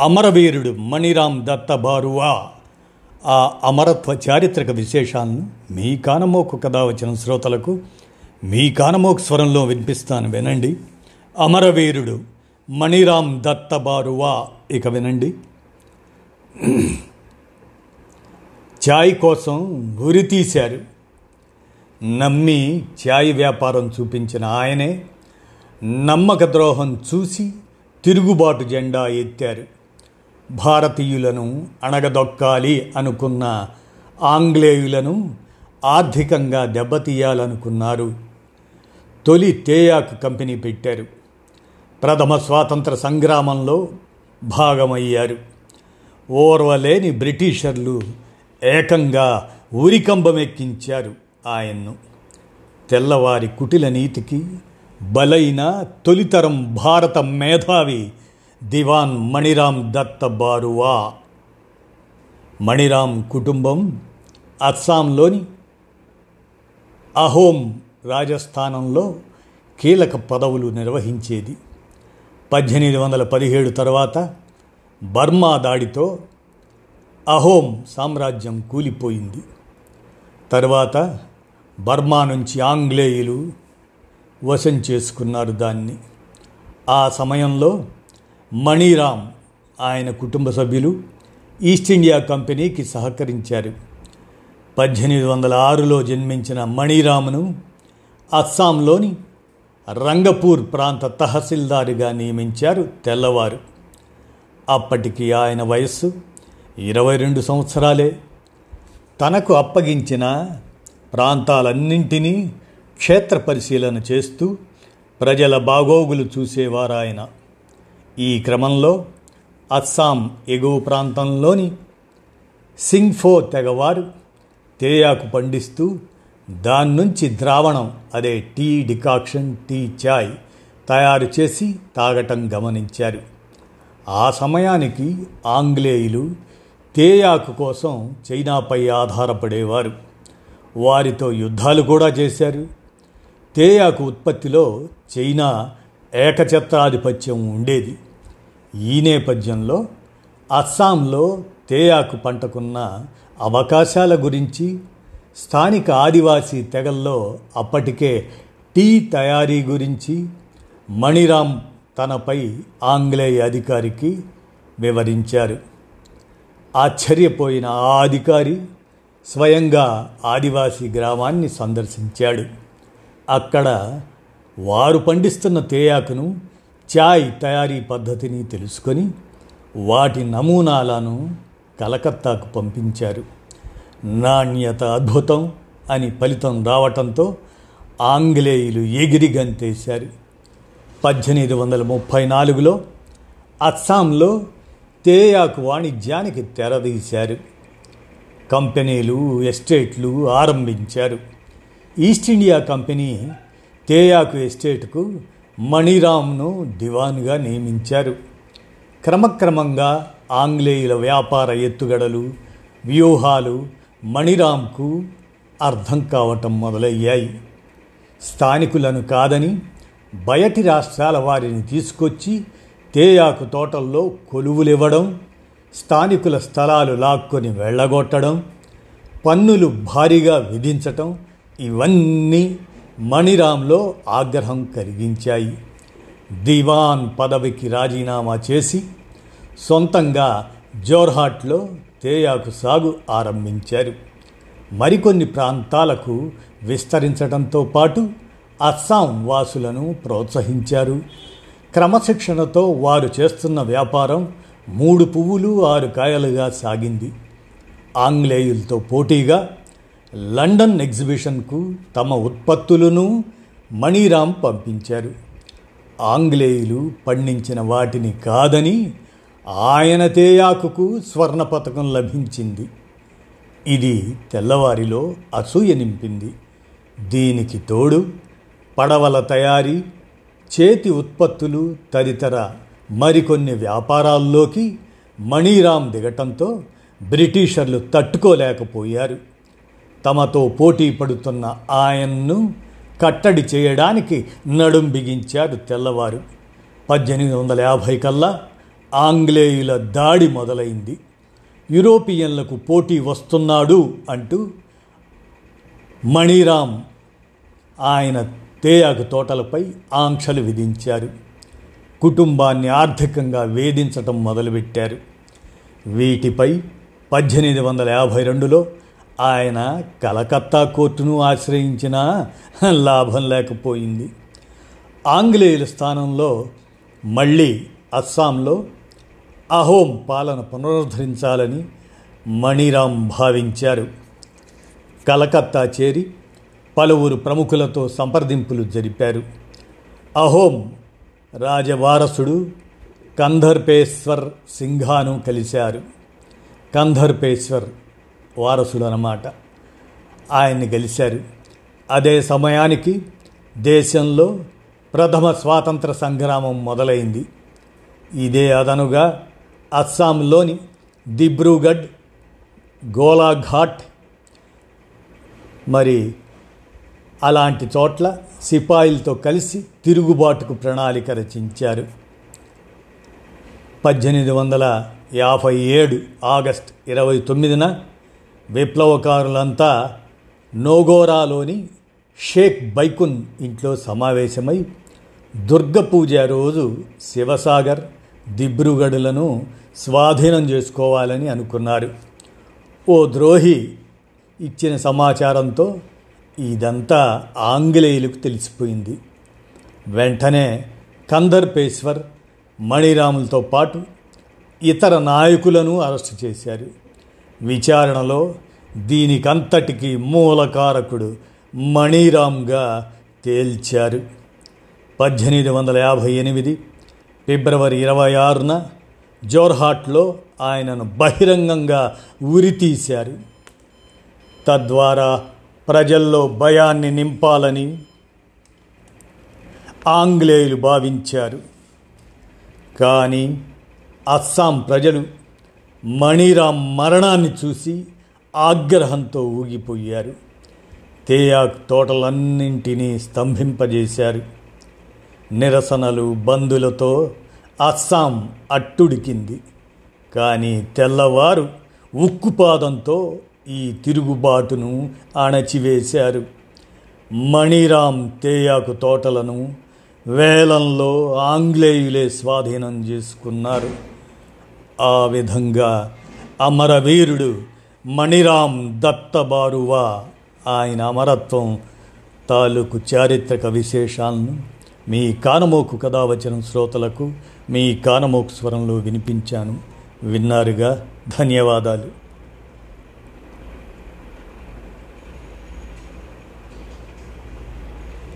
అమరవీరుడు మణిరామ్ దత్త బారువా ఆ అమరత్వ చారిత్రక విశేషాలను మీ కానమోకు కథ వచ్చిన శ్రోతలకు మీ కానమోకు స్వరంలో వినిపిస్తాను వినండి. అమరవీరుడు మణిరామ్ దత్త బారువా ఇక వినండి. ఛాయ్ కోసం గురి తీశారు. నమ్మి ఛాయ్ వ్యాపారం చూపించిన ఆయనే నమ్మక ద్రోహం చూసి తిరుగుబాటు జెండా ఎత్తారు. భారతీయులను అణగదొక్కాలి అనుకున్న ఆంగ్లేయులను ఆర్థికంగా దెబ్బతీయాలనుకున్నారు. తొలి తేయాకు కంపెనీ పెట్టారు. ప్రథమ స్వాతంత్ర సంగ్రామంలో భాగమయ్యారు. ఓర్వలేని బ్రిటిషర్లు ఏకంగా ఉరికంబమెక్కించారు ఆయన్ను. తెల్లవారి కుటిల నీతికి బలైన తొలితరం భారత మేధావి దివాన్ మణిరామ్ దత్త బారువా. మణిరామ్ కుటుంబం అస్సాంలోని అహోం రాజస్థానంలో కీలక పదవులు నిర్వహించేది. పద్దెనిమిది వందల పదిహేడు తర్వాత బర్మా దాడితో అహోం సామ్రాజ్యం కూలిపోయింది. తర్వాత బర్మా నుంచి ఆంగ్లేయులు వశం చేసుకున్నారు దాన్ని. ఆ సమయంలో మణిరామ్ ఆయన కుటుంబ సభ్యులు ఈస్ట్ ఇండియా కంపెనీకి సహకరించారు. పద్దెనిమిది వందల ఆరులో జన్మించిన మణిరామ్ను అస్సాంలోని రంగపూర్ ప్రాంత తహసీల్దారుగా నియమించారు తెల్లవారు. అప్పటికి ఆయన వయస్సు ఇరవై రెండు సంవత్సరాలే. తనకు అప్పగించిన ప్రాంతాలన్నింటినీ క్షేత్ర పరిశీలన చేస్తూ ప్రజల బాగోగులు చూసేవారాయన. ఈ క్రమంలో అస్సాం ఎగువ ప్రాంతంలోని సింగ్ఫో తెగవారు తేయాకు పండిస్తూ దాని నుంచి ద్రావణం అదే టీ డికాక్షన్ టీ చాయ్ తయారు చేసి తాగటం గమనించారు. ఆ సమయానికి ఆంగ్లేయులు తేయాకు కోసం చైనాపై ఆధారపడేవారు. వారితో యుద్ధాలు కూడా చేశారు. తేయాకు ఉత్పత్తిలో చైనా ఏకఛత్రాధిపత్యం ఉండేది. ఈ నేపథ్యంలో అస్సాంలో తేయాకు పంటకున్న అవకాశాల గురించి స్థానిక ఆదివాసీ తెగల్లో అప్పటికే టీ తయారీ గురించి మణిరామ్ తనపై ఆంగ్లేయ అధికారికి వివరించారు. ఆశ్చర్యపోయిన ఆ అధికారి స్వయంగా ఆదివాసీ గ్రామాన్ని సందర్శించాడు. అక్కడ వారు పండిస్తున్న తేయాకును చాయ్ తయారీ పద్ధతిని తెలుసుకొని వాటి నమూనాలను కలకత్తాకు పంపించారు. నాణ్యత అద్భుతం అని ఫలితం రావటంతో ఆంగ్లేయులు ఎగిరి గంతేశారు పద్దెనిమిది వందల ముప్పై నాలుగులో అస్సాంలో తేయాకు వాణిజ్యానికి తెరదీశారు. కంపెనీలు ఎస్టేట్లు ఆరంభించారు. ఈస్ట్ ఇండియా కంపెనీ తేయాకు ఎస్టేట్కు మణిరామ్ను దివాన్గా నియమించారు. క్రమక్రమంగా ఆంగ్లేయుల వ్యాపార ఎత్తుగడలు వ్యూహాలు మణిరామ్కు అర్థం కావటం మొదలయ్యాయి. స్థానికులను కాదని బయటి రాష్ట్రాల వారిని తీసుకొచ్చి తేయాకు తోటల్లో కొలువులివ్వడం స్థానికుల స్థలాలు లాక్కొని వెళ్ళగొట్టడం పన్నులు భారీగా విధించటం ఇవన్నీ మణిరామ్లో ఆగ్రహం కలిగించాయి దివాన్ పదవికి రాజీనామా చేసి సొంతంగా జోర్హాట్లో తేయాకు సాగు ఆరంభించారు. మరికొన్ని ప్రాంతాలకు విస్తరించడంతో పాటు అస్సాం వాసులను ప్రోత్సహించారు. క్రమశిక్షణతో వారు చేస్తున్న వ్యాపారం మూడు పువ్వులు ఆరు కాయలుగా సాగింది. ఆంగ్లేయులతో పోటీగా లండన్ ఎగ్జిబిషన్కు తమ ఉత్పత్తులను మణిరామ్ పంపించారు. ఆంగ్లేయులు పండించిన వాటిని కాదని ఆయన తేయాకుకు స్వర్ణ పథకం లభించింది. ఇది తెల్లవారిలో అసూయ నింపింది. దీనికి తోడు పడవల తయారీ చేతి ఉత్పత్తులు తదితర మరికొన్ని వ్యాపారాల్లోకి మణిరామ్ దిగటంతో బ్రిటిషర్లు తట్టుకోలేకపోయారు. తమతో పోటీ పడుతున్న ఆయన్ను కట్టడి చేయడానికి నడుం బిగించారు తెల్లవారు. పద్దెనిమిది వందల యాభై కల్లా ఆంగ్లేయుల దాడి మొదలైంది. యూరోపియన్లకు పోటీ వస్తున్నాడు అంటూ మణిరామ్ ఆయన తేయాకు తోటలపై ఆంక్షలు విధించారు. కుటుంబాన్ని ఆర్థికంగా వేధించటం మొదలుపెట్టారు. వీటిపై పద్దెనిమిది వందల యాభై రెండులో ఆయన కలకత్తా కోర్టును ఆశ్రయించినా లాభం లేకపోయింది. ఆంగ్లేయుల స్థానంలో మళ్ళీ అస్సాంలో అహోం పాలన పునరుద్ధరించాలని మణిరాం భావించారు. కలకత్తా చేరి పలువురు ప్రముఖులతో సంప్రదింపులు జరిపారు. అహోం రాజవారసుడు కంధర్పేశ్వర్ సింఘాను కలిశారు. కంధర్పేశ్వర్ వారసులు అన్నమాట ఆయన్ని గెలిచారు. అదే సమయానికి దేశంలో ప్రథమ స్వాతంత్ర సంగ్రామం మొదలైంది. ఇదే అదనుగా అస్సాంలోని దిబ్రూగఢ్ గోలాఘాట్ మరి అలాంటి చోట్ల సిపాయిలతో కలిసి తిరుగుబాటుకు ప్రణాళిక రచించారు. పద్దెనిమిది వందల యాభై ఏడు ఆగస్ట్ ఇరవై తొమ్మిదిన విప్లవకారులంతా నోగోరాలోని షేక్ బైకున్ ఇంట్లో సమావేశమై దుర్గ పూజ రోజు శివసాగర్ దిబ్రుగడులను స్వాధీనం చేసుకోవాలని అనుకున్నారు. ఓ ద్రోహి ఇచ్చిన సమాచారంతో ఇదంతా ఆంగ్లేయులకు తెలిసిపోయింది. వెంటనే కందర్పేశ్వర్ మణిరాములతో పాటు ఇతర నాయకులను అరెస్టు చేశారు. విచారణలో దీనికంతటికి మూలకారకుడు మణిరామ్గా తేల్చారు. పద్దెనిమిది వందల యాభై ఎనిమిది ఫిబ్రవరి ఇరవై ఆరున జోర్హాట్లో ఆయనను బహిరంగంగా ఉరితీశారు. తద్వారా ప్రజల్లో భయాన్ని నింపాలని ఆంగ్లేయులు భావించారు. కానీ అస్సాం ప్రజలు మణిరామ్ మరణాన్ని చూసి ఆగ్రహంతో ఊగిపోయారు. తేయాకు తోటలన్నింటినీ స్తంభింపజేశారు. నిరసనలు బంధులతో అస్సాం అట్టుడికింది. కానీ తెల్లవారు ఉక్కుపాదంతో ఈ తిరుగుబాటును అణచివేశారు. మణిరాం తేయాకు తోటలను వేలంలో ఆంగ్లేయులే స్వాధీనం చేసుకున్నారు. ఆ విధంగా అమరవీరుడు మణిరాం దత్తబారువా. ఆయన అమరత్వం తాలూకు చారిత్రక విశేషాలను మీ కానమోకు కథావచనం శ్రోతలకు మీ కానమోకు స్వరంలో వినిపించాను. విన్నారుగా? ధన్యవాదాలు.